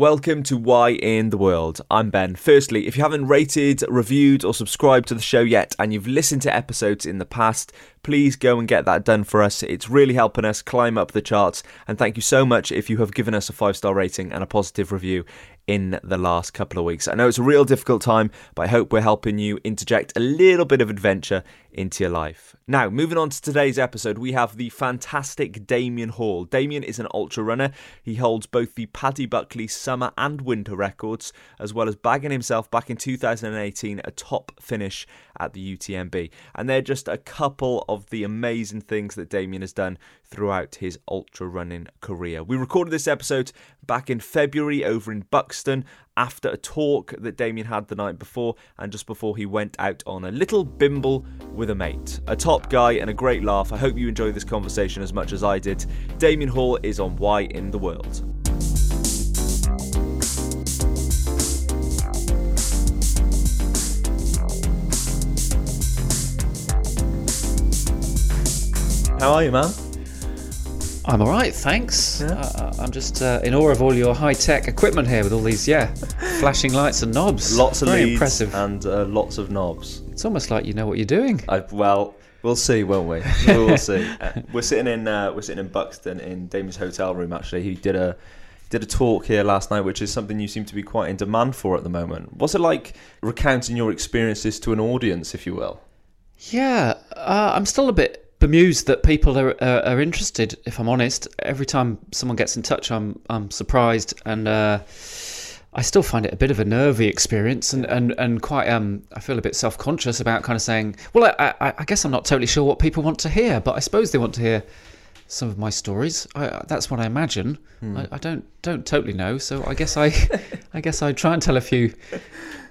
Welcome to Why in the World. I'm Ben. Firstly, if you haven't rated, reviewed, or subscribed to the show yet and you've listened to episodes in the past, please go and get that done for us. It's really helping us climb up the charts. And thank you so much if you have given us a five star rating and a positive review in the last couple of weeks. I know it's a real difficult time, but I hope we're helping you interject a little bit of adventure into your life. Now, moving on to today's episode, we have the fantastic Damian Hall. Damian is an ultra runner. He holds both the Paddy Buckley summer and winter records, as well as bagging himself back in 2018 a top finish at the UTMB. And they're just a couple of the amazing things that Damian has done throughout his ultra running career. We recorded this episode back in February over in Buxton after a talk that Damian had the night before and just before he went out on a little bimble with a mate. A top guy and a great laugh. I hope you enjoy this conversation as much as I did. Damian Hall is on Why in the World. How are you, man? I'm all right, thanks. Yeah. Uh, I'm just uh, in awe of all your high tech equipment here with all these, yeah, flashing lights and knobs. Lots of Very leads impressive. and uh, lots of knobs. It's almost like you know what you're doing. I, well, we'll see, won't we? We'll see. Uh, we're sitting in uh, we're sitting in Buxton in Damian's hotel room. Actually, he did a did a talk here last night, which is something you seem to be quite in demand for at the moment. What's it like recounting your experiences to an audience, if you will? Yeah, uh, I'm still a bit bemused that people are, are are interested. If I'm honest, every time someone gets in touch, I'm I'm surprised, and uh, I still find it a bit of a nervy experience, and and, and quite um I feel a bit self conscious about kind of saying, well, I, I I guess I'm not totally sure what people want to hear, but I suppose they want to hear some of my stories. I, that's what I imagine. I, I don't don't totally know, so I guess I I guess I try and tell a few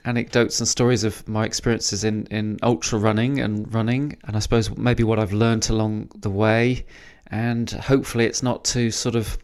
anecdotes and stories of my experiences in, in ultra running and running, and I suppose maybe what I've learned along the way, and hopefully it's not too sort of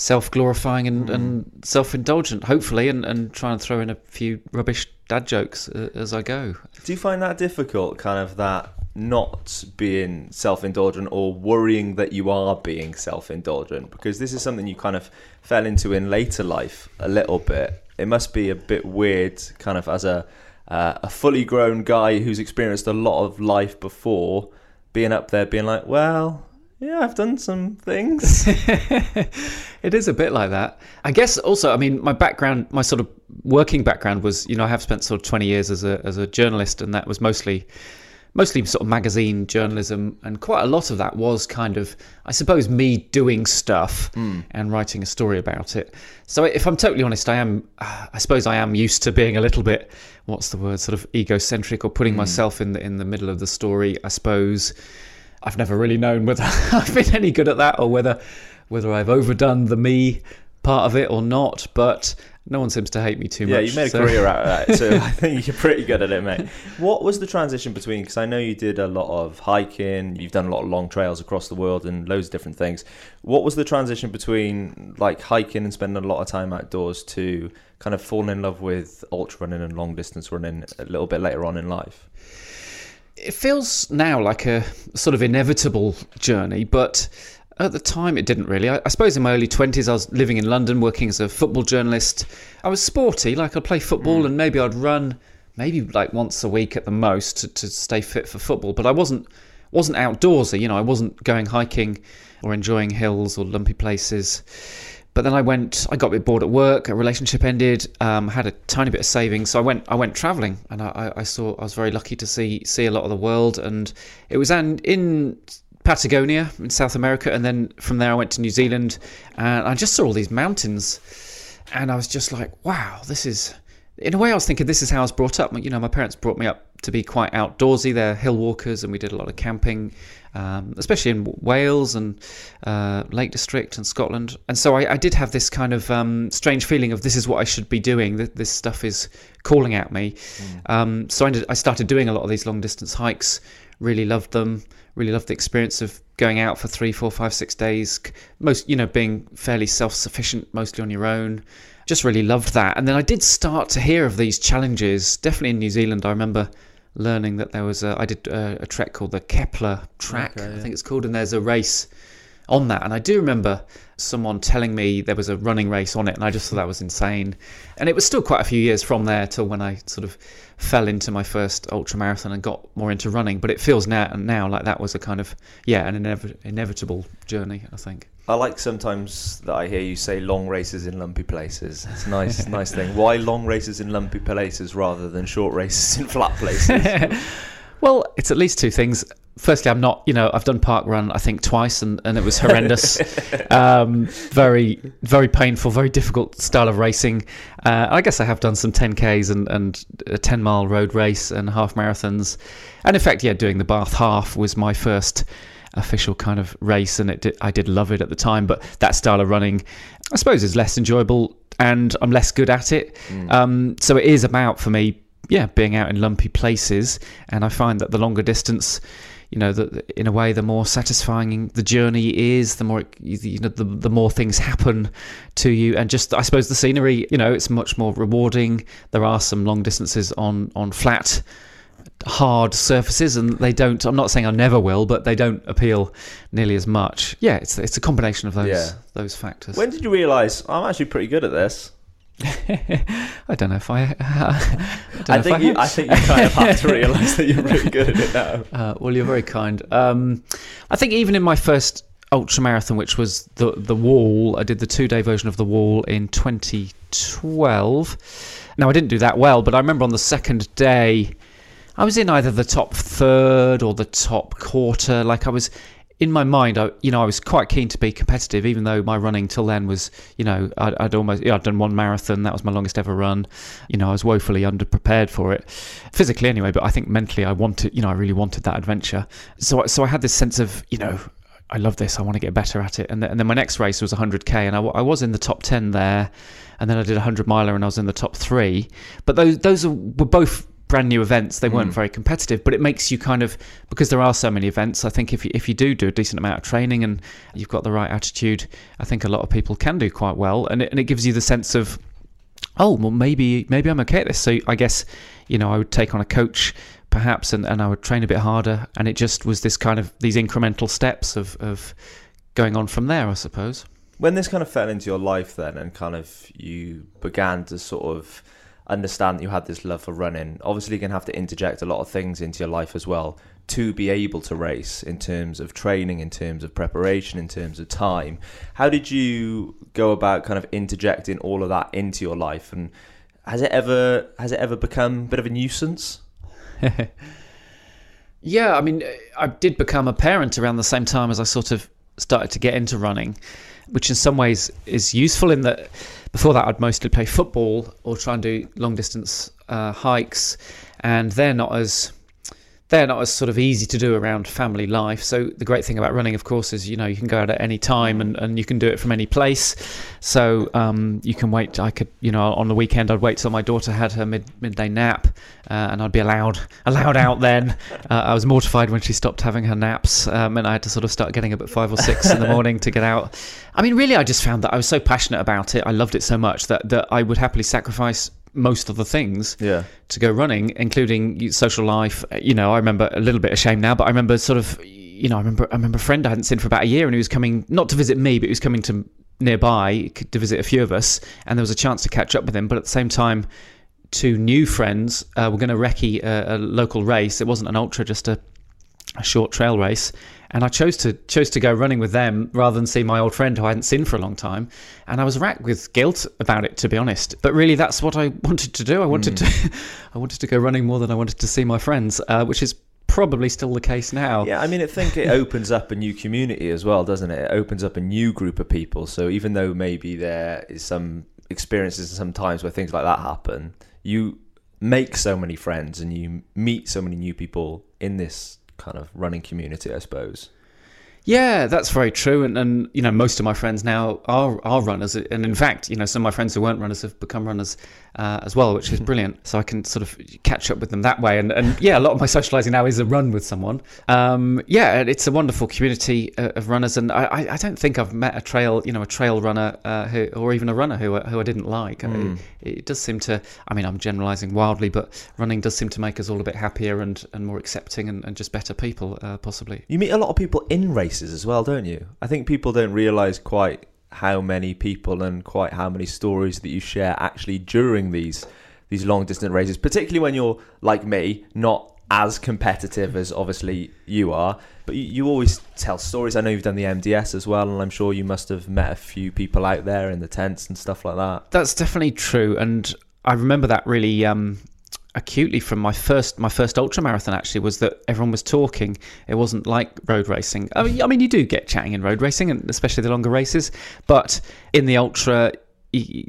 self glorifying and, and self indulgent, hopefully, and, and try and throw in a few rubbish dad jokes uh, as I go. Do you find that difficult, kind of that not being self indulgent or worrying that you are being self indulgent? Because this is something you kind of fell into in later life a little bit. It must be a bit weird, kind of as a uh, a fully grown guy who's experienced a lot of life before, being up there, being like, well. Yeah, I've done some things. it is a bit like that. I guess also, I mean, my background, my sort of working background was, you know, I have spent sort of 20 years as a, as a journalist, and that was mostly mostly sort of magazine journalism, and quite a lot of that was kind of, I suppose, me doing stuff hmm. and writing a story about it. So, if I'm totally honest, I am, I suppose, I am used to being a little bit, what's the word, sort of egocentric or putting hmm. myself in the in the middle of the story. I suppose I've never really known whether I've been any good at that or whether whether I've overdone the me part of it or not. But no one seems to hate me too much. Yeah, you made a so- career out of that, so I think you're pretty good at it, mate. What was the transition between? Because I know you did a lot of hiking, you've done a lot of long trails across the world and loads of different things. What was the transition between like hiking and spending a lot of time outdoors to kind of falling in love with ultra running and long distance running a little bit later on in life? it feels now like a sort of inevitable journey, but at the time it didn't really. I, I suppose in my early 20s, I was living in London working as a football journalist. I was sporty, like I'd play football and maybe I'd run maybe like once a week at the most to, to stay fit for football, but I wasn't wasn't outdoorsy, you know, I wasn't going hiking or enjoying hills or lumpy places. But then I went. I got a bit bored at work. A relationship ended. Um, had a tiny bit of savings, so I went. I went traveling, and I, I saw. I was very lucky to see see a lot of the world, and it was and in Patagonia in South America, and then from there I went to New Zealand, and I just saw all these mountains, and I was just like, wow, this is. In a way, I was thinking this is how I was brought up. You know, my parents brought me up to be quite outdoorsy. They're hill walkers, and we did a lot of camping, um, especially in Wales and uh, Lake District and Scotland. And so I, I did have this kind of um, strange feeling of this is what I should be doing. Th- This stuff is calling at me. Um, so I, ended, I started doing a lot of these long distance hikes. Really loved them. Really loved the experience of going out for three, four, five, six days. Most, you know, being fairly self sufficient, mostly on your own just really loved that. And then I did start to hear of these challenges. Definitely in New Zealand, I remember learning that there was a, I did a, a trek called the Kepler Track, Okay, I think it's called, and there's a race on that. And I do remember someone telling me there was a running race on it, and I just thought that was insane. And it was still quite a few years from there till when I sort of fell into my first ultra marathon and got more into running. But it feels now now like that was a kind of yeah an inev- inevitable journey. I think. I like sometimes that I hear you say long races in lumpy places. It's a nice, nice thing. Why long races in lumpy places rather than short races in flat places? well, it's at least two things firstly, I'm not, you know, I've done park run, I think twice, and, and it was horrendous. um, very, very painful, very difficult style of racing. Uh, I guess I have done some 10Ks and, and a 10 mile road race and half marathons. And in fact, yeah, doing the Bath half was my first official kind of race, and it did, I did love it at the time. But that style of running, I suppose, is less enjoyable, and I'm less good at it. Mm. Um, so it is about for me, yeah, being out in lumpy places, and I find that the longer distance you know, that in a way, the more satisfying the journey is, the more you know, the, the more things happen to you, and just I suppose the scenery, you know, it's much more rewarding. There are some long distances on on flat hard surfaces and they don't i'm not saying i never will but they don't appeal nearly as much yeah it's it's a combination of those yeah. those factors when did you realize i'm actually pretty good at this I don't know if I. Uh, I, I think I you, I think you kind of have to realise that you're really good at it now. Uh, well, you're very kind. Um, I think even in my first ultra marathon, which was the the wall, I did the two day version of the wall in 2012. Now I didn't do that well, but I remember on the second day, I was in either the top third or the top quarter. Like I was in my mind, I you know I was quite keen to be competitive, even though my running till then was you know I'd, I'd almost I'd done one marathon that was my longest ever run. You know I was woefully underprepared for it, physically anyway, but I think mentally I wanted you know I really wanted that adventure. So so I had this sense of you know I love this. I want to get better at it. And, and then my next race was 100k, and I, I, was in the top 10 there. And then I did a 100 miler, and I was in the top three. But those those were both brand new events. They weren't mm. very competitive, but it makes you kind of because there are so many events. I think if you, if you do do a decent amount of training and you've got the right attitude, I think a lot of people can do quite well, and it, and it gives you the sense of oh well maybe maybe I'm okay at this. So I guess you know I would take on a coach perhaps and, and I would train a bit harder, and it just was this kind of these incremental steps of of going on from there, I suppose. When this kind of fell into your life then, and kind of you began to sort of understand that you had this love for running. Obviously, you're going to have to interject a lot of things into your life as well to be able to race in terms of training, in terms of preparation, in terms of time. How did you go about kind of interjecting all of that into your life? And has it ever has it ever become a bit of a nuisance? yeah, I mean, I did become a parent around the same time as I sort of started to get into running, which in some ways is useful in that before that, I'd mostly play football or try and do long distance uh, hikes, and they're not as they're not as sort of easy to do around family life. So the great thing about running, of course, is you know you can go out at any time and, and you can do it from any place. So um, you can wait. I could you know on the weekend I'd wait till my daughter had her mid, midday nap, uh, and I'd be allowed allowed out then. Uh, I was mortified when she stopped having her naps, um, and I had to sort of start getting up at five or six in the morning to get out. I mean, really, I just found that I was so passionate about it. I loved it so much that that I would happily sacrifice most of the things yeah. to go running, including social life. You know, I remember a little bit ashamed now, but I remember sort of, you know, I remember I remember a friend I hadn't seen for about a year, and he was coming not to visit me, but he was coming to nearby to visit a few of us, and there was a chance to catch up with him. But at the same time, two new friends uh, were going to recce a, a local race. It wasn't an ultra, just a, a short trail race, and I chose to chose to go running with them rather than see my old friend who I hadn't seen for a long time. And I was racked with guilt about it, to be honest. But really, that's what I wanted to do. I wanted mm. to, I wanted to go running more than I wanted to see my friends, uh, which is probably still the case now. Yeah, I mean, I think it opens up a new community as well, doesn't it? It opens up a new group of people. So even though maybe there is some experiences and some times where things like that happen, you make so many friends and you meet so many new people in this kind of running community, I suppose. Yeah, that's very true. And, and you know, most of my friends now are are runners, and in fact, you know, some of my friends who weren't runners have become runners uh, as well, which is brilliant. So I can sort of catch up with them that way. And and yeah, a lot of my socializing now is a run with someone. Um, yeah, it's a wonderful community uh, of runners, and I, I don't think I've met a trail, you know, a trail runner uh, who, or even a runner who who I didn't like. Mm. It, it, does seem to. I mean, I'm generalizing wildly, but running does seem to make us all a bit happier and and more accepting and, and just better people, uh, possibly. You meet a lot of people in races as well, don't you? I think people don't realise quite how many people and quite how many stories that you share actually during these these long distance races, particularly when you're like me, not as competitive as obviously you are, but you, you, always tell stories. I know you've done the MDS as well, and I'm sure you must have met a few people out there in the tents and stuff like that. That's definitely true, and I remember that really um, acutely from my first my first ultra marathon. Actually, was that everyone was talking. It wasn't like road racing. I mean, I mean, you do get chatting in road racing, and especially the longer races, but in the ultra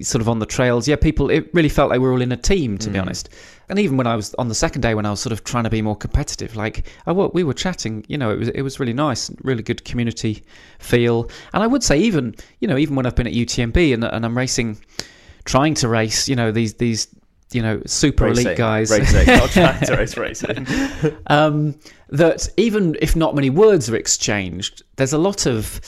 sort of on the trails, yeah, people, it really felt like we were all in a team, to mm. be honest. And even when I was on the second day, when I was sort of trying to be more competitive, like I, we were chatting, you know, it was it was really nice, really good community feel. And I would say even, you know, even when I've been at UTMB and, and I'm racing, trying to race, you know, these these you know super racing, elite guys racing, not trying to race racing. um, that even if not many words are exchanged, there's a lot of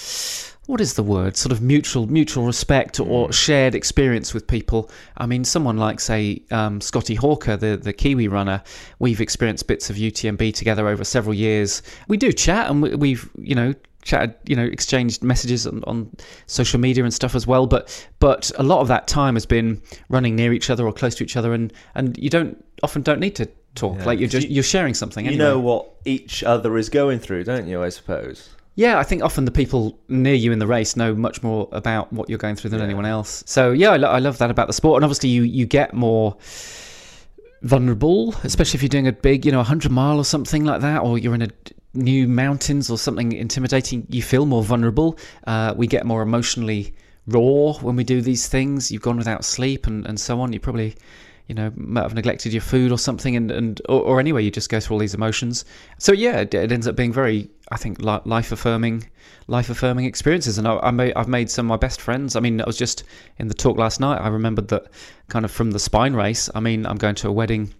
what is the word? Sort of mutual mutual respect or mm. shared experience with people. I mean, someone like say um, Scotty Hawker, the the Kiwi runner, we've experienced bits of UTMB together over several years. We do chat, and we've you know chatted, you know, exchanged messages on, on, social media and stuff as well. But but a lot of that time has been running near each other or close to each other, and and you don't often don't need to talk. Yeah, like you're just you, are sharing something. You know what each other is going through, don't you? I suppose. Yeah, I think often the people near you in the race know much more about what you're going through than yeah. anyone else. So yeah, I, lo- I love that about the sport, and obviously you you get more vulnerable, especially if you're doing a big, you know, 100 mile or something like that, or you're in a new mountains or something intimidating. You feel more vulnerable. Uh, we get more emotionally raw when we do these things. You've gone without sleep and, and so on. You probably you know might have neglected your food or something and, and or, or anyway you just go through all these emotions so yeah it, it ends up being very i think life affirming life affirming experiences and I, I may, i've made some of my best friends i mean i was just in the talk last night i remembered that kind of from the spine race i mean i'm going to a wedding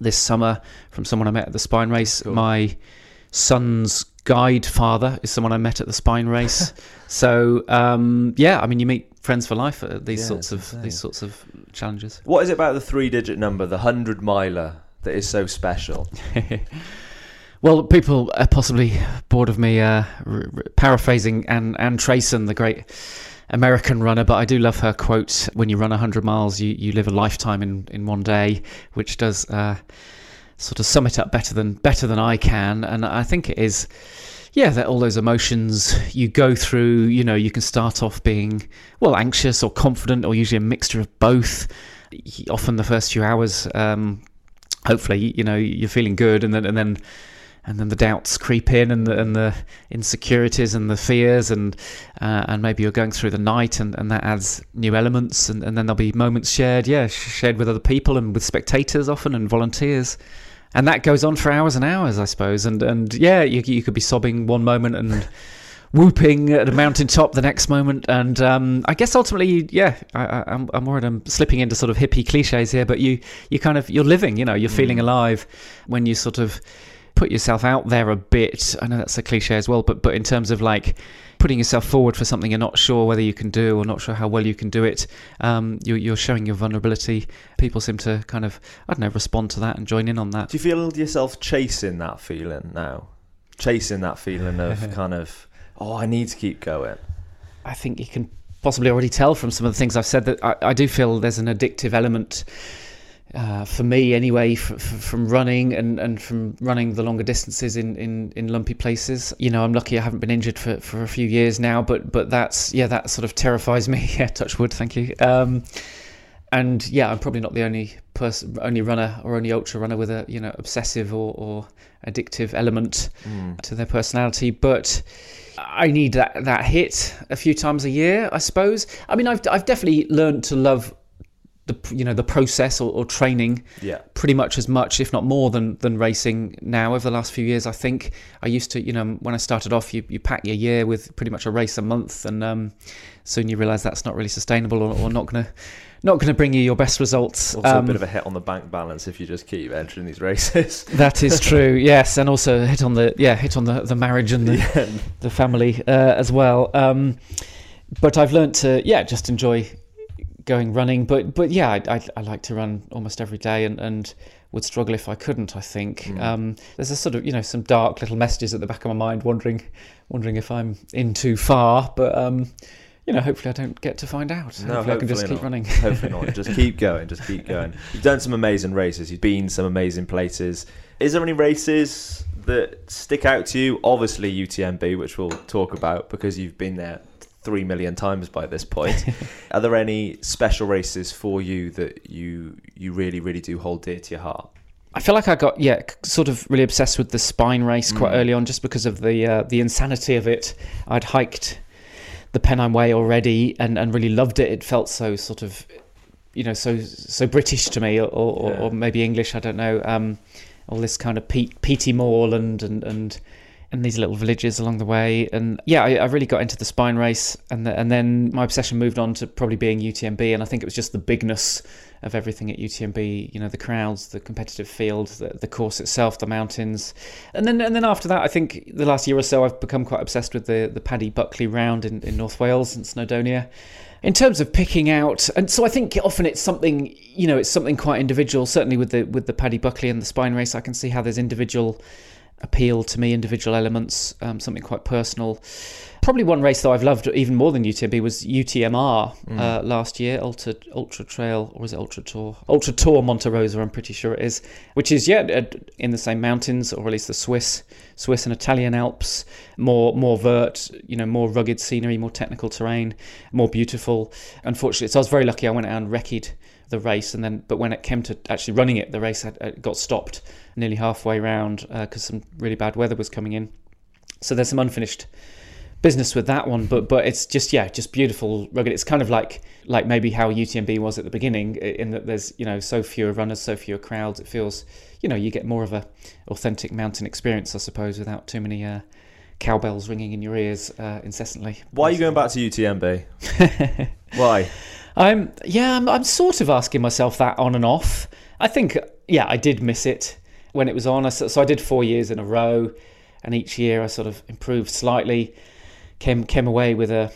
this summer from someone i met at the spine race cool. my son's guide father is someone i met at the spine race so um, yeah i mean you meet friends for life at these yeah, sorts of insane. these sorts of challenges. What is it about the three-digit number, the hundred miler, that is so special? well, people are possibly bored of me uh, r- r- paraphrasing Ann Ann Trason, the great. American runner, but I do love her quote: "When you run hundred miles, you, you live a lifetime in, in one day," which does uh, sort of sum it up better than better than I can. And I think it is yeah, that all those emotions you go through, you know, you can start off being, well, anxious or confident, or usually a mixture of both. Often the first few hours, um, hopefully, you know, you're feeling good, and then, and then, and then the doubts creep in, and the, and the insecurities and the fears, and uh, and maybe you're going through the night, and, and that adds new elements, and, and then there'll be moments shared, yeah, shared with other people and with spectators often and volunteers and that goes on for hours and hours, I suppose. And and yeah, you you could be sobbing one moment and whooping at a mountaintop the next moment. And um, I guess ultimately, yeah, I, am I'm, I'm worried I'm slipping into sort of hippie cliches here, but you you kind of you're living, you know, you're mm. feeling alive when you sort of put yourself out there a bit. I know that's a cliche as well, but but in terms of like putting yourself forward for something you're not sure whether you can do or not sure how well you can do it, um, you're, you're, showing your vulnerability. People seem to kind of, I don't know, respond to that and join in on that. Do you feel yourself chasing that feeling now? Chasing that feeling of kind of, oh, I need to keep going? I think you can possibly already tell from some of the things I've said that I, I do feel there's an addictive element uh, for me anyway, f- f- from running and, and from running the longer distances in, in, in lumpy places. You know, I'm lucky I haven't been injured for, for a few years now, but but that's yeah, that sort of terrifies me. yeah, touch wood, thank you. Um, and yeah, I'm probably not the only person, only runner or only ultra runner with a you know obsessive or, or addictive element mm. to their personality, but. I need that, that hit a few times a year, I suppose. I mean, I've, I've definitely learned to love the you know the process or, or, training yeah pretty much as much if not more than than racing now over the last few years i think i used to you know when i started off you, you pack your year with pretty much a race a month and um, soon you realize that's not really sustainable or, or not gonna not going to bring you your best results. Also, um, a bit of a hit on the bank balance if you just keep entering these races. that is true, yes, and also hit on the yeah hit on the, the marriage and the yeah. the family uh, as well. Um, but I've learned to yeah just enjoy going running. But but yeah, I, I, I like to run almost every day, and, and would struggle if I couldn't. I think mm. um, there's a sort of you know some dark little messages at the back of my mind, wondering wondering if I'm in too far. But um, you know, hopefully I don't get to find out. No, hopefully, hopefully I can just not. keep running. hopefully not. Just keep going. Just keep going. You've done some amazing races. You've been some amazing places. Is there any races that stick out to you? Obviously UTMB, which we'll talk about because you've been there three million times by this point. Are there any special races for you that you you really really do hold dear to your heart? I feel like I got yeah sort of really obsessed with the spine race quite mm. early on just because of the uh, the insanity of it. I'd hiked the Pennine Way already and, and really loved it. It felt so sort of you know so so British to me or or, yeah. or maybe English. I don't know. Um, all this kind of Pete, peaty moorland and and and these little villages along the way. And yeah, I, I really got into the spine race, and the, and then my obsession moved on to probably being UTMB, and I think it was just the bigness of everything at UTMB. You know, the crowds, the competitive field, the, the course itself, the mountains, and then and then after that, I think the last year or so, I've become quite obsessed with the the Paddy Buckley Round in, in North Wales and Snowdonia in terms of picking out and so i think often it's something you know it's something quite individual certainly with the with the paddy buckley and the spine race i can see how there's individual appeal to me, individual elements, um, something quite personal. Probably one race that I've loved even more than UTMB was UTMR mm. uh, last year, Ultra Ultra Trail or is it Ultra Tour? Ultra Tour Monte Rosa, I'm pretty sure it is, which is yeah in the same mountains or at least the Swiss Swiss and Italian Alps, more more vert, you know, more rugged scenery, more technical terrain, more beautiful. Unfortunately, so I was very lucky. I went out and recce'd the race, and then but when it came to actually running it, the race had, uh, got stopped nearly halfway round because uh, some really bad weather was coming in. So there's some unfinished business with that one, but but it's just yeah, just beautiful rugged. It's kind of like like maybe how UTMB was at the beginning, in that there's you know so fewer runners, so fewer crowds. It feels you know you get more of a authentic mountain experience, I suppose, without too many. Uh, cowbells ringing in your ears uh, incessantly. Why are you going back to UTMB? Why? I'm yeah, I'm, I'm sort of asking myself that on and off. I think yeah, I did miss it when it was on. So I did four years in a row, and each year I sort of improved slightly. Came came away with a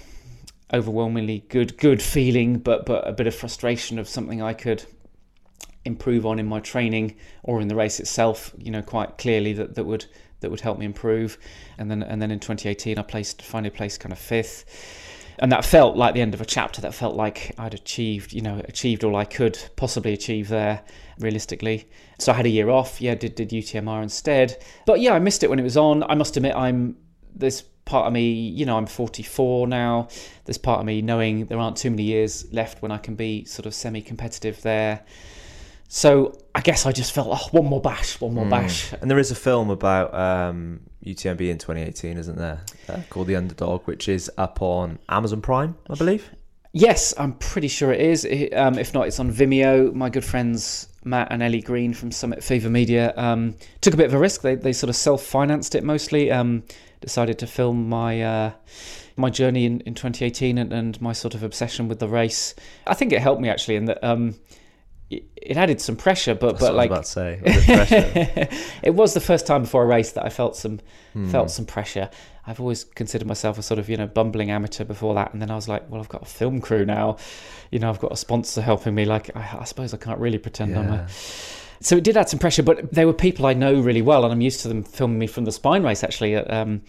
overwhelmingly good good feeling, but but a bit of frustration of something I could improve on in my training or in the race itself. You know, quite clearly that that would that would help me improve. And then and then in 2018 I placed finally placed kind of fifth and that felt like the end of a chapter. That felt like I'd achieved, you know, achieved all I could possibly achieve there, realistically. So I had a year off. Yeah, did did UTMR instead. But yeah, I missed it when it was on. I must admit, I'm this part of me. You know, I'm 44 now. There's part of me knowing there aren't too many years left when I can be sort of semi-competitive there. So I guess I just felt, oh, one more bash, one more mm. bash. And there is a film about um, UTMB in 2018, isn't there? Uh, called The Underdog, which is up on Amazon Prime, I believe. Yes, I'm pretty sure it is. Um, if not, it's on Vimeo. My good friends Matt and Ellie Green from Summit Fever Media um, took a bit of a risk. They, they sort of self financed it mostly. Um, decided to film my uh, my journey in, in 2018 and, and, my sort of obsession with the race. I think it helped me actually in that um, it added some pressure, but That's but like was say, it, was the first time before a race that I felt some hmm. felt some pressure. I've always considered myself a sort of you know bumbling amateur before that, and then I was like, well, I've got a film crew now, you know, I've got a sponsor helping me. Like, I, I suppose I can't really pretend yeah. I'm a. So it did add some pressure, but they were people I know really well, and I'm used to them filming me from the spine race actually. Um,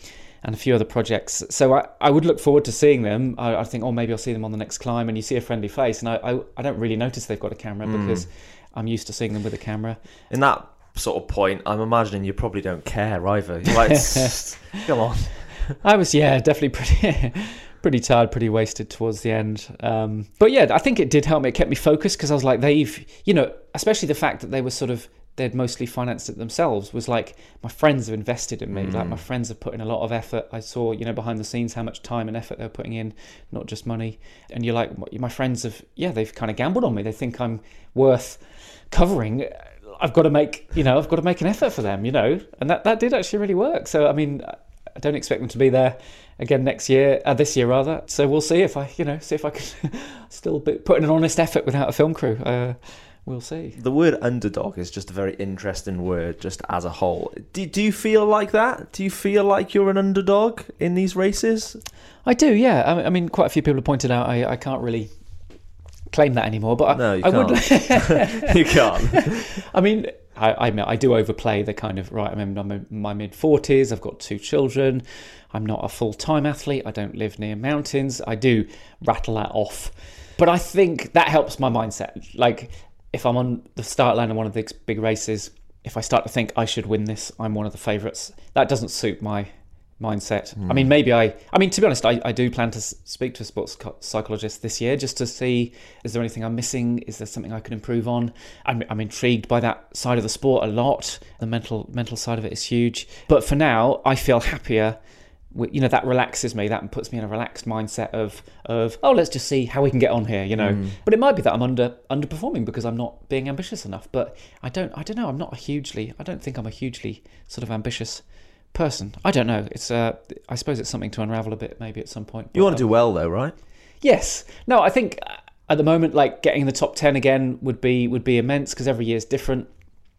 and a few other projects. So I, I would look forward to seeing them. I, I, think, oh, maybe I'll see them on the next climb, and you see a friendly face, and I, I, I don't really notice they've got a camera mm. because I'm used to seeing them with a camera. In that sort of point, I'm imagining you probably don't care either. You're like, come on. I was, yeah, definitely pretty. pretty tired, pretty wasted towards the end. Um, but yeah, I think it did help me. It kept me focused because I was like, they've, you know, especially the fact that they were sort of they'd mostly financed it themselves was like my friends have invested in me. Mm. like my mm. friends have put in a lot of effort. I saw you know behind the scenes how much time and effort they're putting in not just money. And you're like my friends have yeah they've kind of gambled on me. They think i'm worth covering. I've got to make you know i've got to make an effort for them you know? And that that did actually really work. So i mean i don't expect them to be there again next year uh, this year rather. So we'll see if i you know see if i can still put in an honest effort without a film crew. Uh, we'll see. The word underdog is just a very interesting word, just as a whole. Do, do you feel like that? Do you feel like you're an underdog in these races? I do, yeah. I, I mean, quite a few people have pointed out I, I can't really claim that anymore, but No, I, you I would. can't. you can't. I mean, I, I I do overplay the kind of right. I'm in my- my mid forties. I've got two children. I'm not a full time athlete. I don't live near mountains. I do rattle that off, but I think that helps my mindset. Like if I'm on the start line of one of the big races, if I start to think I should win this, I'm one of the favourites. That doesn't suit my mindset. I mean, hmm. maybe I. I mean, to be honest, I, I do plan to speak to a sports psychologist this year just to see is there anything I'm missing? Is there something I can improve on? I'm, I'm intrigued by that side of the sport a lot. The mental mental side of it is huge. But for now, I feel happier. You know that relaxes me. That puts me in a relaxed mindset of of oh let's just see how we can get on here. You know, but it might be that I'm under underperforming because I'm not being ambitious enough. But I don't I don't know. I'm not a hugely. I don't think I'm a hugely sort of ambitious person. I don't know. It's uh, I suppose it's something to unravel a bit maybe at some point. You want to do well though, right? Yes. No, I think uh, at the moment, like getting in the top ten again would be would be immense because every year is different.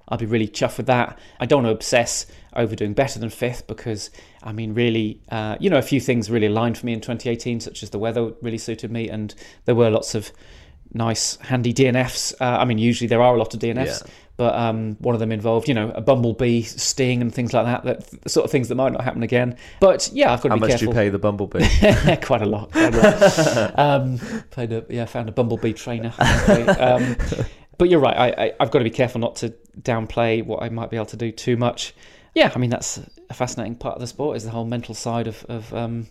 I'd be really chuffed with that. I don't want to obsess over doing better than fifth because I mean, really, uh, you know, a few things really aligned for me in 2018, such as the weather really suited me, and there were lots of nice, handy DNFs. Uh, I mean, usually there are a lot of DNFs, Yeah. but um, one of them involved, you know, a bumblebee sting and things like that. That the sort of things that might not happen again. But yeah, I've got to How be much careful. do you pay the bumblebee? quite a lot. Quite a lot. um, played a, yeah, found a bumblebee trainer. Um, but you're right. I, I, I've got to be careful not to downplay what I might be able to do too much. Yeah, I mean that's a fascinating part of the sport is the whole mental side of, of um,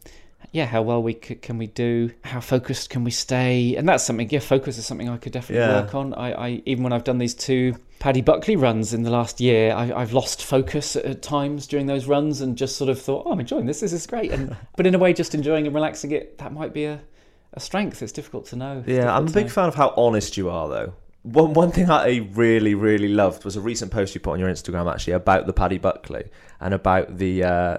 yeah, how well we c- can we do, how focused can we stay, and that's something. Yeah, focus is something I could definitely Yeah. work on. I, I even when I've done these two Paddy Buckley runs in the last year, I, I've lost focus at, at times during those runs and just sort of thought, oh, I'm enjoying this. This is great, and but in a way, just enjoying and relaxing it. That might be a, a strength. It's difficult to know. It's Yeah, I'm a big fan of how honest you are, though. One one thing I really really loved was a recent post you put on your Instagram actually about the Paddy Buckley and about the uh,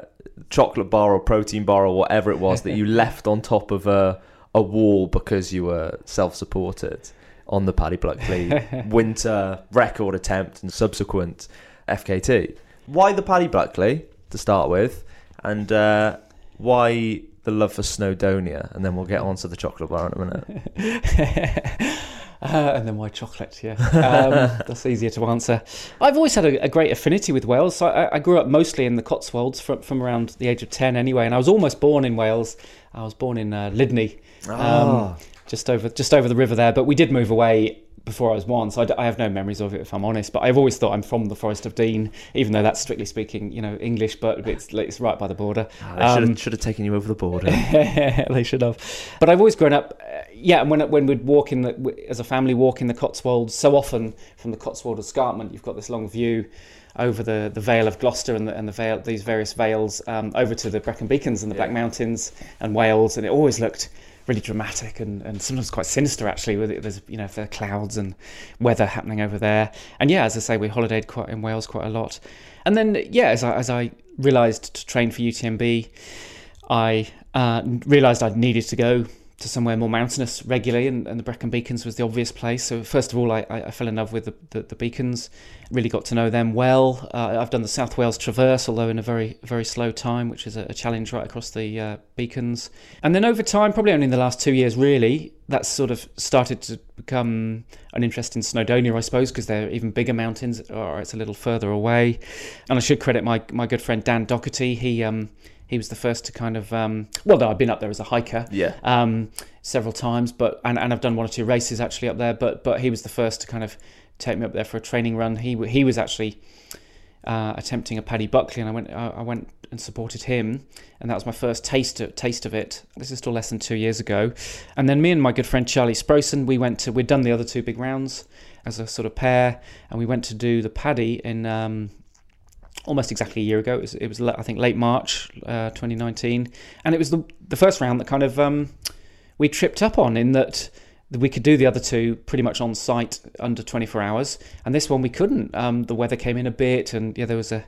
chocolate bar or protein bar or whatever it was that you left on top of a a wall because you were self supported on the Paddy Buckley winter record attempt and subsequent FKT. Why the Paddy Buckley to start with, and uh, why the love for Snowdonia, and then we'll get on to the chocolate bar in a minute. Uh, and then why chocolate? Yeah, um, that's easier to answer. I've always had a, a great affinity with Wales. So I, I grew up mostly in the Cotswolds from, from around the age of ten, anyway. And I was almost born in Wales. I was born in uh, Lydney, Ah. um, just over just over the river there. But we did move away before I was one, so I, d- I have no memories of it if I'm honest. But I've always thought I'm from the Forest of Dean, even though that's strictly speaking, you know, English, but it's it's right by the border. Ah, They should Um, have, should have taken you over the border. they should have. But I've always grown up, yeah. And when when we'd walk in the as a family walk in the Cotswolds, so often from the Cotswold escarpment, you've got this long view over the, the Vale of Gloucester and the, and the Vale, these various vales um, over to the Brecon Beacons and the Black Mountains and Wales, and it always looked really dramatic and, and sometimes quite sinister actually with it there's you know are clouds and weather happening over there and yeah as I say we holidayed quite in Wales quite a lot and then yeah as I, as I realised to train for UTMB I uh, realised I needed to go to somewhere more mountainous regularly, and, and the Brecon Beacons was the obvious place. So first of all, I, I fell in love with the, the, the Beacons, really got to know them well. Uh, I've done the South Wales Traverse, although in a very very slow time, which is a, a challenge right across the uh, Beacons. And then over time, probably only in the last two years, really, that's sort of started to become an interest in Snowdonia, I suppose, because they're even bigger mountains, or it's a little further away. And I should credit my my good friend Dan Doherty. He um he was the first to kind of um, well no i've been up there as a hiker Yeah. um, several times but and, and i've done one or two races actually up there but but he was the first to kind of take me up there for a training run. He he was actually uh, attempting a paddy buckley and i went I, went and supported him and that was my first taste of, taste of it. This is still less than two years ago. And then me and my good friend charlie Sproson we went to we'd done the other two big rounds as a sort of pair and we went to do the paddy in um, almost exactly a year ago. It was, it was I think late March uh, 2019, and it was the the first round that kind of um, we tripped up on in that we could do the other two pretty much on site under 24 hours, and this one we couldn't. Um, the weather came in a bit, and yeah, there was a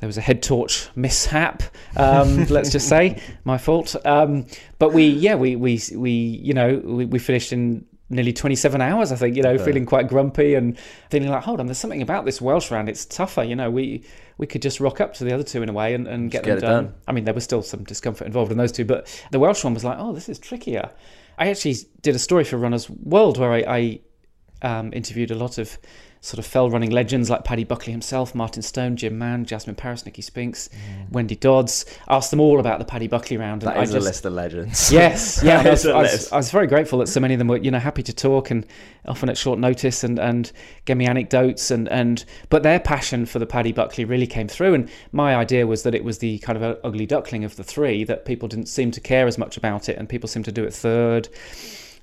there was a head torch mishap. Um, let's just say my fault. Um, but we yeah we we we you know we, we finished in nearly 27 hours i think you know Okay. feeling quite grumpy and feeling like hold on there's something about this welsh round it's tougher you know we we could just rock up to the other two in a way and, and get them get it done. done. I mean, there was still some discomfort involved in those two, but the Welsh one was like, oh, this is trickier. I actually did a story for Runners World where I, I um, interviewed a lot of sort of fell running legends like Paddy Buckley himself, Martin Stone, Jim Mann, Jasmin Paris, Nikki Spinks, mm. Wendy Dodds. Asked them all about the Paddy Buckley round. And that is I just, a list of legends. Yes, yeah. I was, I, was, I, was, very grateful that so many of them were, you know, happy to talk and often at short notice and and give me anecdotes and and. But their passion for the Paddy Buckley really came through. And my idea was that it was the kind of ugly duckling of the three that people didn't seem to care as much about it, and people seemed to do it third.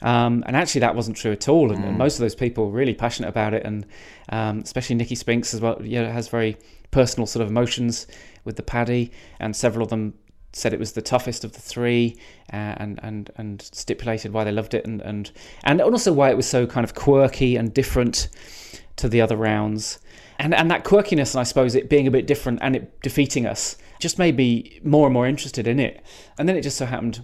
Um, and actually, that wasn't true at all. And, and, most of those people were really passionate about it, and um, especially Nikki Spinks as well. You know, has very personal sort of emotions with the paddy, and several of them said it was the toughest of the three, uh, and and and stipulated why they loved it, and and and also why it was so kind of quirky and different to the other rounds. And and that quirkiness, and I suppose it being a bit different and it defeating us, just made me more and more interested in it. And then it just so happened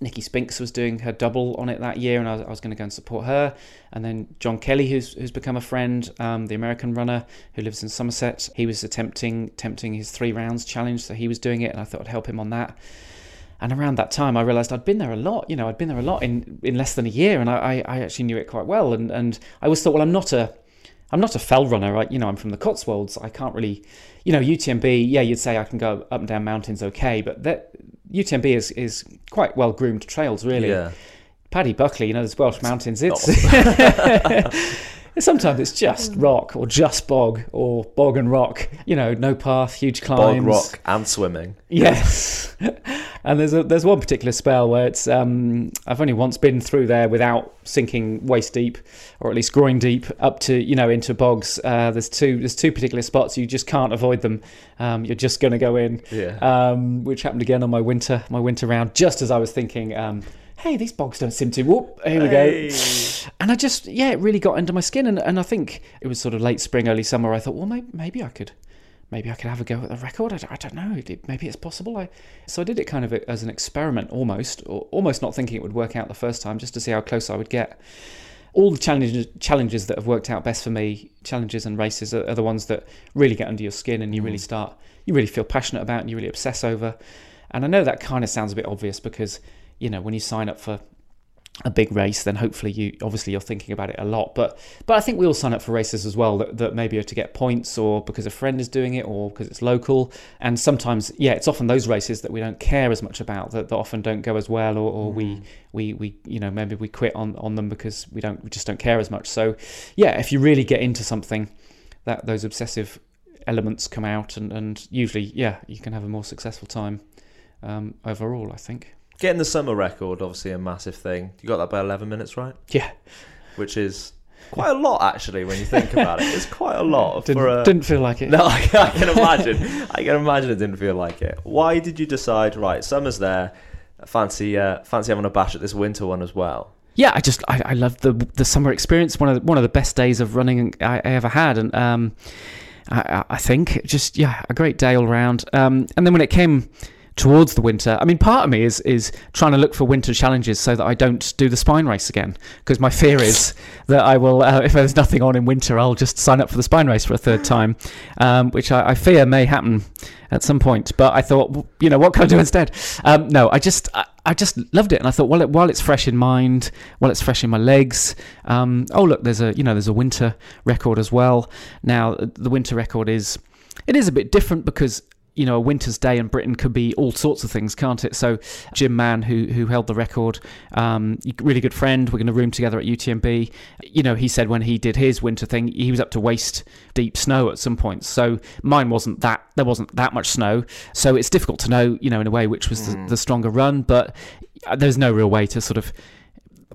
Nikki Spinks was doing her double on it that year, and I was, I was going to go and support her. And then John Kelly, who's who's become a friend, um, the American runner who lives in Somerset, he was attempting attempting his three rounds challenge, so he was doing it, and I thought I'd help him on that. And around that time, I realised I'd been there a lot. You know, I'd been there a lot in, in less than a year, and I, I actually knew it quite well. And, and I always thought, well, I'm not a I'm not a fell runner. Right? You know, I'm from the Cotswolds. I can't really, you know, UTMB. Yeah, you'd say I can go up and down mountains okay, but that UTMB is is quite well groomed trails, really. Yeah. Paddy Buckley, you know, there's Welsh mountains. It's sometimes it's just rock or just bog or bog and rock. You know, no path, huge climbs. Bog, rock, and swimming. Yes. and there's a, there's one particular spell where it's um, I've only once been through there without sinking waist deep or at least groin deep up to you know into bogs. Uh, there's two there's two particular spots you just can't avoid them. Um, you're just going to go in. Yeah. Um, which happened again on my winter my winter round just as I was thinking um, hey, these bogs don't seem to. Whoop, here we hey. go. And I just, yeah, it really got under my skin. And, and I think it was sort of late spring, early summer. I thought, well, maybe, maybe I could, maybe I could have a go at the record. I, I don't know. Maybe it's possible. I, so I did it kind of as an experiment, almost, or almost not thinking it would work out the first time, just to see how close I would get. All the challenges, challenges that have worked out best for me, challenges and races, are, are the ones that really get under your skin, and you mm. really start, you really feel passionate about, and you really obsess over. And I know that kind of sounds a bit obvious because you know when you sign up for a big race, then hopefully you obviously you're thinking about it a lot. But but I think we all sign up for races as well that, that maybe are to get points or because a friend is doing it or because it's local. And sometimes yeah, it's often those races that we don't care as much about that, that often don't go as well or, or mm. we, we we you know maybe we quit on, on them because we don't we just don't care as much. So yeah, if you really get into something, that those obsessive elements come out and, and usually yeah, you can have a more successful time um, overall, I think. Getting the summer record, obviously a massive thing. You got that by 11 minutes, right? Yeah. Which is quite a lot, actually, when you think about it. It's quite a lot. Didn't, a... didn't feel like it. No, I, I can imagine. I can imagine it didn't feel like it. Why did you decide, right, summer's there, fancy, uh, fancy having a bash at this winter one as well? yeah, I just I, I love the the summer experience. One of the, one of the best days of running I, I ever had, and um, I, I, think just yeah, a great day all round. Um, and then when it came towards the winter. I mean, part of me is is trying to look for winter challenges so that I don't do the spine race again. Because my fear is that I will, uh, if there's nothing on in winter, I'll just sign up for the spine race for a third time, um, which I, I, fear may happen at some point. But I thought, you know, what can I do instead? Um, no, I just. I, I just loved it, and I thought, well, while it's fresh in mind, while it's fresh in my legs, um, oh look, there's a you know there's a winter record as well. Now the winter record is it is a bit different because you know, a winter's day in Britain could be all sorts of things, can't it? So, Jim Mann, who who held the record, um, really good friend. We're going to room together at UTMB. You know, he said when he did his winter thing, he was up to waist deep snow at some points. So mine wasn't that. There wasn't that much snow. So it's difficult to know, you know, in a way which was mm. the, the stronger run. But there's no real way to sort of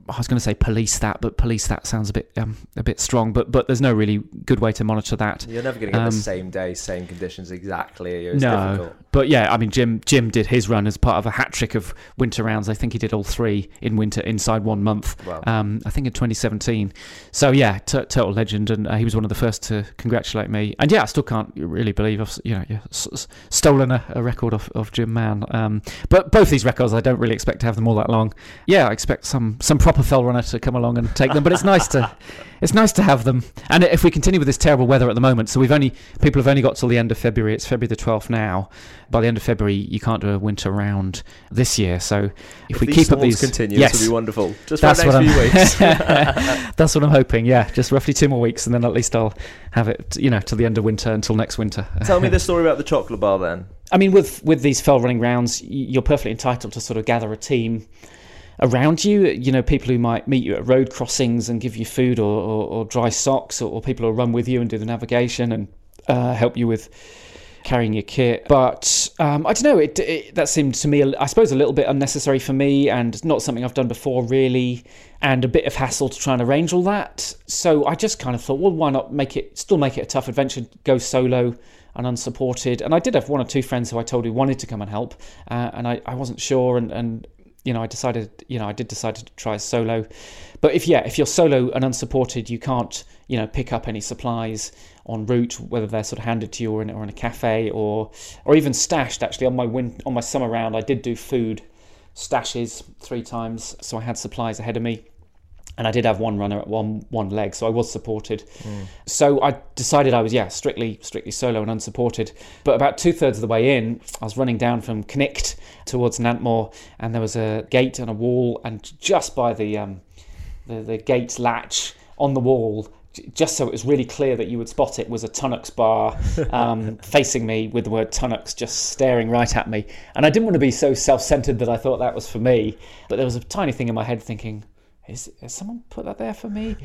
I was going to say police that, but police that sounds a bit um, a bit strong. But but there's no really good way to monitor that. You're never going to get um, the same day, same conditions exactly. It's no, difficult. but yeah, I mean Jim Jim did his run as part of a hat trick of winter rounds. I think he did all three in winter inside one month. Wow. Um, I think in 2017. So yeah, t- total legend, and uh, he was one of the first to congratulate me. And yeah, I still can't really believe I've you know s- stolen a, a, record of, of Jim Mann. Um, but both these records, I don't really expect to have them all that long. Yeah, I expect some some proper proper fell runner to come along and take them. But it's nice to it's nice to have them. And if we continue with this terrible weather at the moment, so we've only people have only got till the end of February. It's February the twelfth now. By the end of February, you can't do a winter round this year. So if, If we keep up these, continue, yes, will be wonderful. Just That's for the what next few I'm- weeks. that's what I'm hoping. Yeah, just roughly two more weeks, and then at least I'll have it, you know, till the end of winter until next winter. Tell me the story about the chocolate bar then. I mean, with with these fell running rounds, you're perfectly entitled to sort of gather a team around you. You know, people who might meet you at road crossings and give you food or, or, or dry socks, or, or people who run with you and do the navigation and uh, help you with carrying your kit. But um, I don't know. It, it that seemed to me, I suppose, a little bit unnecessary for me, and not something I've done before really, and a bit of hassle to try and arrange all that. So I just kind of thought, well, why not make it still make it a tough adventure, go solo and unsupported. And I did have one or two friends who I told who wanted to come and help, uh, and I, I wasn't sure, and, and you know I decided, you know, I did decide to try solo. But if yeah, if you're solo and unsupported, you can't, you know, pick up any supplies en route, whether they're sort of handed to you or in, or in a cafe or or even stashed. Actually, on my win on my summer round, I did do food stashes three times, so I had supplies ahead of me and I did have one runner at one one leg, so I was supported. So I decided I was yeah strictly strictly solo and unsupported. But about two thirds of the way in, I was running down from Cnicht towards Nantmor, and there was a gate and a wall, and just by the um, the, the gate latch on the wall. Just so it was really clear that you would spot it, was a Tunnock's bar um, facing me with the word Tunnock's just staring right at me. And I didn't want to be so self centered that I thought that was for me. But there was a tiny thing in my head thinking, is has someone put that there for me?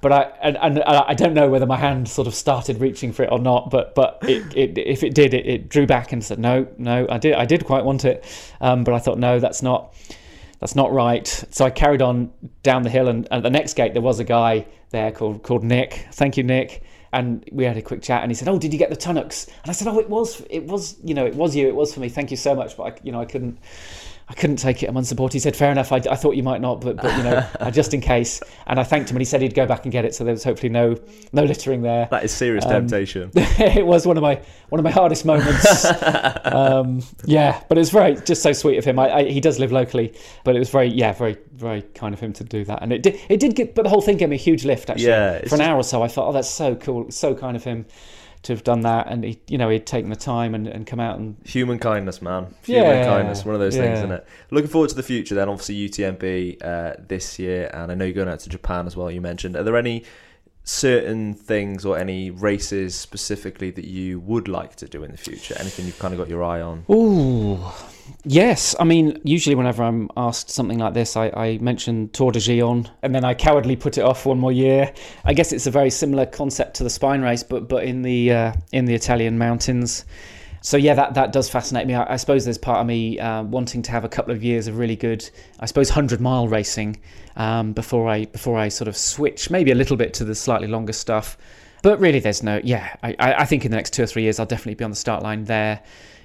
But I and, and I don't know whether my hand sort of started reaching for it or not. But but it, it, if it did, it, it drew back and said no, no. I did I did quite want it, um, but I thought no, that's not that's not right. So I carried on down the hill, and at the next gate there was a guy there called called Nick. Thank you, Nick. And we had a quick chat, and he said, "Oh, did you get the Tunnock's?" And I said, "Oh, it was, it was, you know, it was you, it was for me. Thank you so much." But I, you know, I couldn't, I couldn't take it. I'm unsupported. He said, "Fair enough. I, I thought you might not, but, but you know, uh, just in case." And I thanked him, and he said he'd go back and get it. So there was hopefully no, no littering there. That is serious Um, temptation. it was one of my one of my hardest moments. um, yeah, but it was very just so sweet of him. I, I, he does live locally, but it was very yeah, very very kind of him to do that. And it did it did get, but the whole thing gave me a huge lift actually. Yeah, for an just- hour or so, I thought, oh, that's so cool, so kind of him to have done that. And he, you know, he'd taken the time and, and come out and Human kindness, man. Human Yeah, kindness, one of those things, isn't it? Looking forward to the future then, obviously UTMB uh, this year, and I know you're going out to Japan as well, you mentioned. Are there any certain things or any races specifically that you would like to do in the future? Anything you've kind of got your eye on? Ooh, yes. I mean, usually whenever I'm asked something like this, I, I mention Tor des Géants, and then I cowardly put it off one more year. I guess it's a very similar concept to the Spine race, but but in the uh, in the Italian mountains. So yeah, that, that does fascinate me. I, I suppose there's part of me uh, wanting to have a couple of years of really good, I suppose, hundred mile racing um, before I before I sort of switch maybe a little bit to the slightly longer stuff. But really, there's no yeah. I, I think in the next two or three years, I'll definitely be on the start line there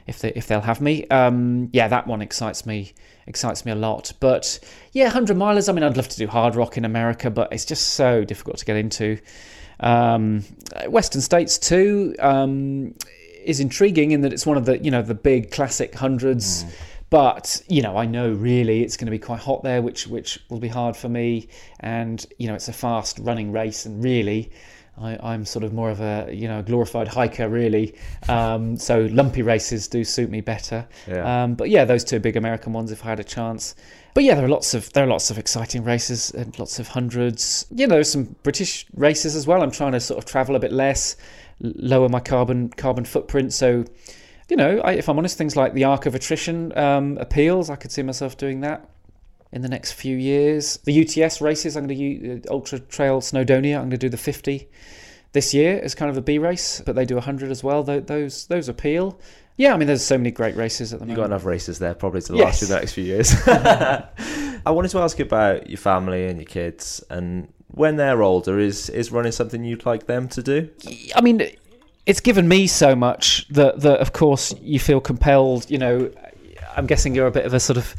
if they if they'll have me. Um, yeah, that one excites me excites me a lot. But yeah, hundred milers. I mean, I'd love to do Hardrock in America, but it's just so difficult to get into. Um, Western states too um, is intriguing in that it's one of the you know the big classic hundreds. But you know, I know really it's going to be quite hot there, which which will be hard for me. And you know, it's a fast running race, and really, I, I'm sort of more of a you know glorified hiker really. Um, so lumpy races do suit me better. Yeah. Um, but yeah, those two big American ones if I had a chance. But yeah, there are lots of there are lots of exciting races and lots of hundreds. You know, some British races as well. I'm trying to sort of travel a bit less, lower my carbon carbon footprint. So, you know, I, if I'm honest, things like the Arc of Attrition um, appeals. I could see myself doing that in the next few years. The UTS races, I'm going to use uh, Ultra Trail Snowdonia. I'm going to do the 50 this year as kind of a B race, but they do 100 as well. Tho- Those those appeal. Yeah, I mean, there's so many great races at the You've got moment. enough races there probably to Yes. last you the next few years. I wanted to ask you about your family and your kids and when they're older, is is running something you'd like them to do? I mean, it's given me so much that, that of course, you feel compelled. You know, I'm guessing you're a bit of a sort of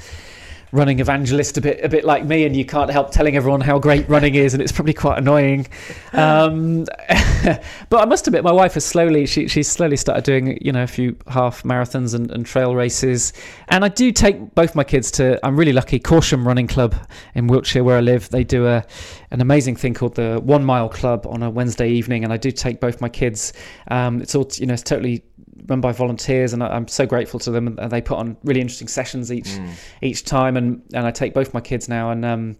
running evangelist a bit a bit like me, and you can't help telling everyone how great running is, and it's probably quite annoying. Um, but I must admit, my wife has slowly she she's slowly started doing you know a few half marathons and, and trail races, and I do take both my kids to. I'm really lucky. Corsham Running Club in Wiltshire, where I live, they do a an amazing thing called the One Mile Club on a Wednesday evening, and I do take both my kids. Um, it's all you know, it's totally run by volunteers, and I, am so grateful to them. And they put on really interesting sessions each mm. each time, and and I take both my kids now, and um,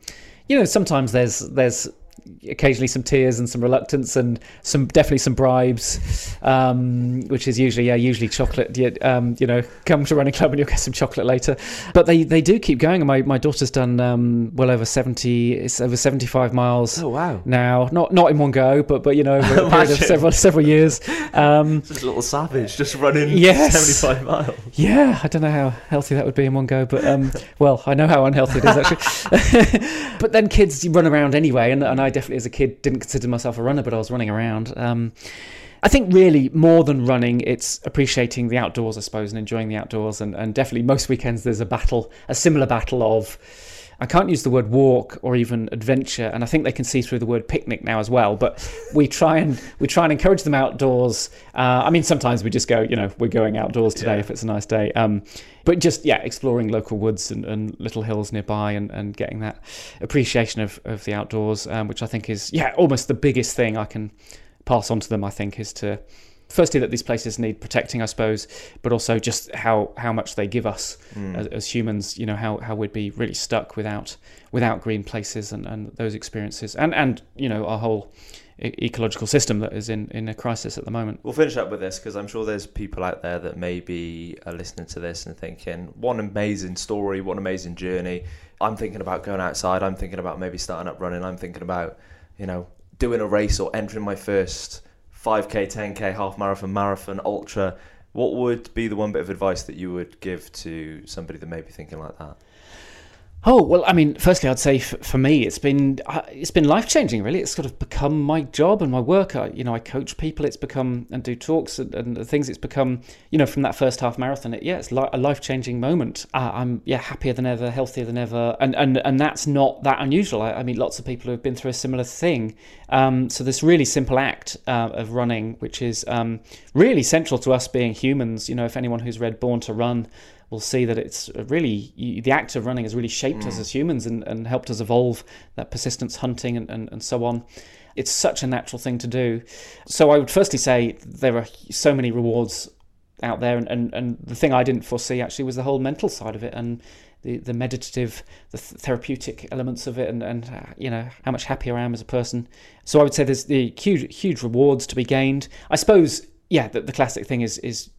you know, sometimes there's there's occasionally some tears and some reluctance and some definitely some bribes, um, which is usually yeah usually chocolate. Um, you know, come to running club and you'll get some chocolate later. But they, they do keep going. And my, my daughter's done um, well over seventy. It's over seventy five miles. Oh wow! Now not not in one go, but but you know over a period of several several years. Um, just a little savage just running yes. seventy five miles. Yeah, I don't know how healthy that would be in one go, but um, well, I know how unhealthy it is actually. but then kids run around anyway, and, and I definitely as a kid didn't consider myself a runner, but I was running around. Um, I think really more than running, it's appreciating the outdoors, I suppose, and enjoying the outdoors. And, and definitely most weekends there's a battle, a similar battle of. I can't use the word walk or even adventure, and I think they can see through the word picnic now as well. But we try and we try and encourage them outdoors. Uh, I mean, sometimes we just go, you know, we're going outdoors today yeah. if it's a nice day. Um, but just yeah, exploring local woods and, and little hills nearby and, and getting that appreciation of, of the outdoors, um, which I think is yeah almost the biggest thing I can pass on to them. I think is to firstly that these places need protecting, I suppose, but also just how how much they give us mm. as, as, humans. You know how, how we'd be really stuck without without green places and, and those experiences, and and you know our whole ecological system that is in, in a crisis at the moment. We'll finish up with this because I'm sure there's people out there that maybe are listening to this and thinking, what an amazing story, what an amazing journey. I'm thinking about going outside. I'm thinking about maybe starting up running. I'm thinking about, you know, doing a race or entering my first 5k, 10k, half marathon, marathon, ultra. What would be the one bit of advice that you would give to somebody that may be thinking like that? Oh well, I mean, firstly, I'd say f- for me, it's been uh, it's been life changing. Really, it's sort of become my job and my work. I, you know, I coach people. It's become and do talks and, and things. It's become, you know, from that first half marathon. It, yeah, it's li- a life changing moment. Uh, I'm yeah happier than ever, healthier than ever, and and and that's not that unusual. I, I mean, lots of people who have been through a similar thing. Um, so this really simple act uh, of running, which is um, really central to us being humans. You know, if anyone who's read Born to Run will see that it's really the act of running has really shaped mm. us as humans and, and helped us evolve that persistence hunting and, and, and so on. It's such a natural thing to do. So i would firstly say there are so many rewards out there and, and, and the thing i didn't foresee actually was the whole mental side of it and the, the meditative the therapeutic elements of it and, and uh, you know how much happier i am as a person. So i would say there's the huge huge rewards to be gained. I suppose yeah the, the classic thing is is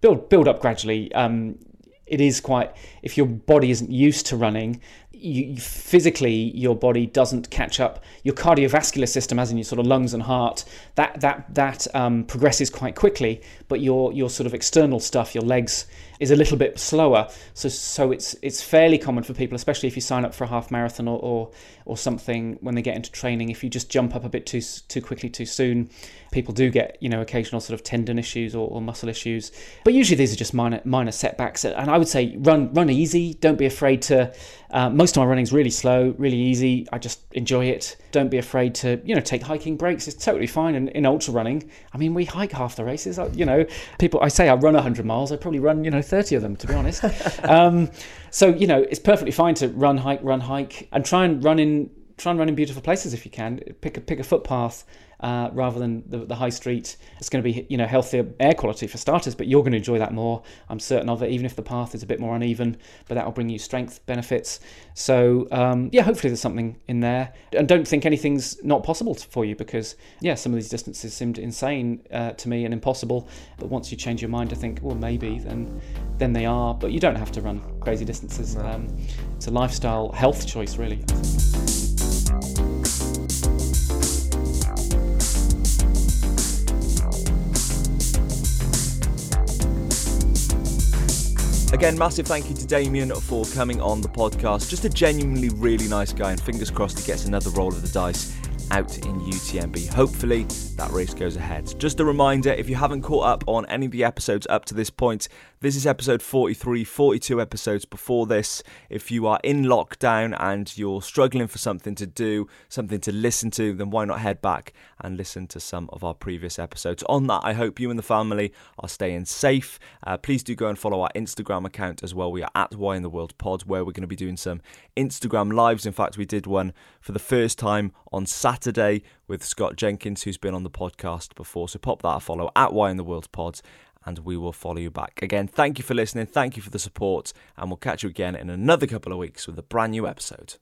build build up gradually um, it is quite if your body isn't used to running you, physically your body doesn't catch up your cardiovascular system as in your sort of lungs and heart that that that um, progresses quite quickly but your your sort of external stuff your legs is a little bit slower. So so it's it's fairly common for people, especially if you sign up for a half marathon or, or or something when they get into training. If you just jump up a bit too too quickly too soon, people do get you know occasional sort of tendon issues or, or muscle issues. But usually these are just minor minor setbacks. And I would say run run easy. Don't be afraid to. Uh, most of my running is really slow, really easy. I just enjoy it. Don't be afraid to you know take hiking breaks. It's totally fine. And in ultra running, I mean we hike half the races. You know people. I say I run 100 miles. I probably run you know 30 of them, to be honest. um, so you know, it's perfectly fine to run, hike, run, hike, and try and run in try and run in beautiful places if you can. Pick a pick a footpath uh, rather than the, the high street. It's going to be you know healthier air quality for starters, but you're going to enjoy that more. I'm certain of it, even if the path is a bit more uneven. But that will bring you strength benefits. So um, yeah, hopefully there's something in there. And don't think anything's not possible for you because yeah, some of these distances seemed insane uh, to me and impossible. But once you change your mind to think, well, maybe then then they are. But you don't have to run crazy distances. No. Um, it's a lifestyle health choice, really. Again, massive thank you to Damian for coming on the podcast. Just a genuinely really nice guy, and fingers crossed he gets another roll of the dice out in UTMB. Hopefully, that race goes ahead. Just a reminder if you haven't caught up on any of the episodes up to this point, This is episode 43, 42 episodes before this. If you are in lockdown and you're struggling for something to do, something to listen to, then why not head back and listen to some of our previous episodes? On that, I hope you and the family are staying safe. Uh, please do go and follow our Instagram account as well. We are at Why in the World Pod, where we're going to be doing some Instagram lives. In fact, we did one for the first time on Saturday with Scott Jenkins, who's been on the podcast before. So pop that a follow at Why in the World Pod, and we will follow you back. Again, thank you for listening. Thank you for the support, and we'll catch you again in another couple of weeks with a brand new episode.